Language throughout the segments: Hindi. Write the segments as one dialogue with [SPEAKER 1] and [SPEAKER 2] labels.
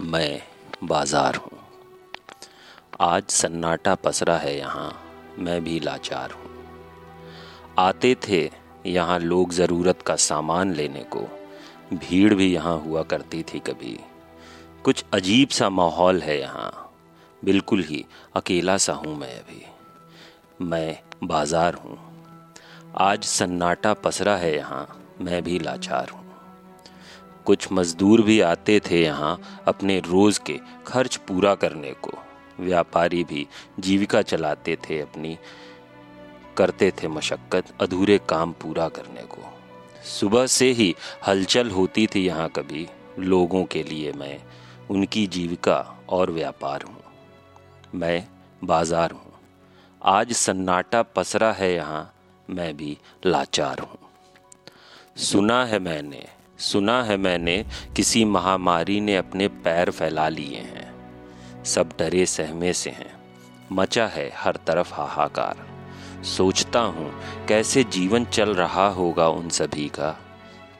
[SPEAKER 1] मैं बाज़ार हूँ। आज सन्नाटा पसरा है यहाँ, मैं भी लाचार हूँ। आते थे यहाँ लोग ज़रूरत का सामान लेने को। भीड़ भी यहाँ हुआ करती थी कभी। कुछ अजीब सा माहौल है यहाँ। बिल्कुल ही अकेला सा हूँ मैं अभी। मैं बाज़ार हूँ। आज सन्नाटा पसरा है यहाँ, मैं भी लाचार हूँ। कुछ मजदूर भी आते थे यहाँ अपने रोज़ के खर्च पूरा करने को। व्यापारी भी जीविका चलाते थे अपनी, करते थे मशक्क़त, अधूरे काम पूरा करने को। सुबह से ही हलचल होती थी यहाँ कभी, लोगों के लिए मैं, उनकी जीविका और व्यापार हूँ, मैं बाज़ार हूँ। आज सन्नाटा पसरा है यहाँ, मैं भी लाचार हूँ। सुना है मैंने सुना है मैंने, किसी महामारी ने अपने पैर फैला लिए हैं। सब डरे सहमे से हैं। मचा है हर तरफ़ हाहाकार। सोचता हूँ, कैसे जीवन चल रहा होगा उन सभी का?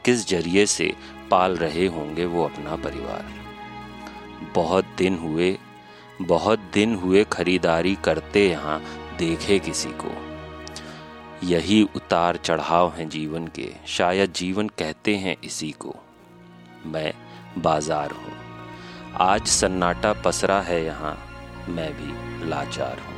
[SPEAKER 1] किस ज़रिए से पाल रहे होंगे वो अपना परिवार? बहुत दिन हुए, बहुत दिन हुए खरीदारी करते यहाँ देखे किसी को। यही उतार चढ़ाव हैं जीवन के। शायद जीवन कहते हैं इसी को। मैं बाज़ार हूँ। आज सन्नाटा पसरा है यहाँ। मैं भी लाचार हूँ।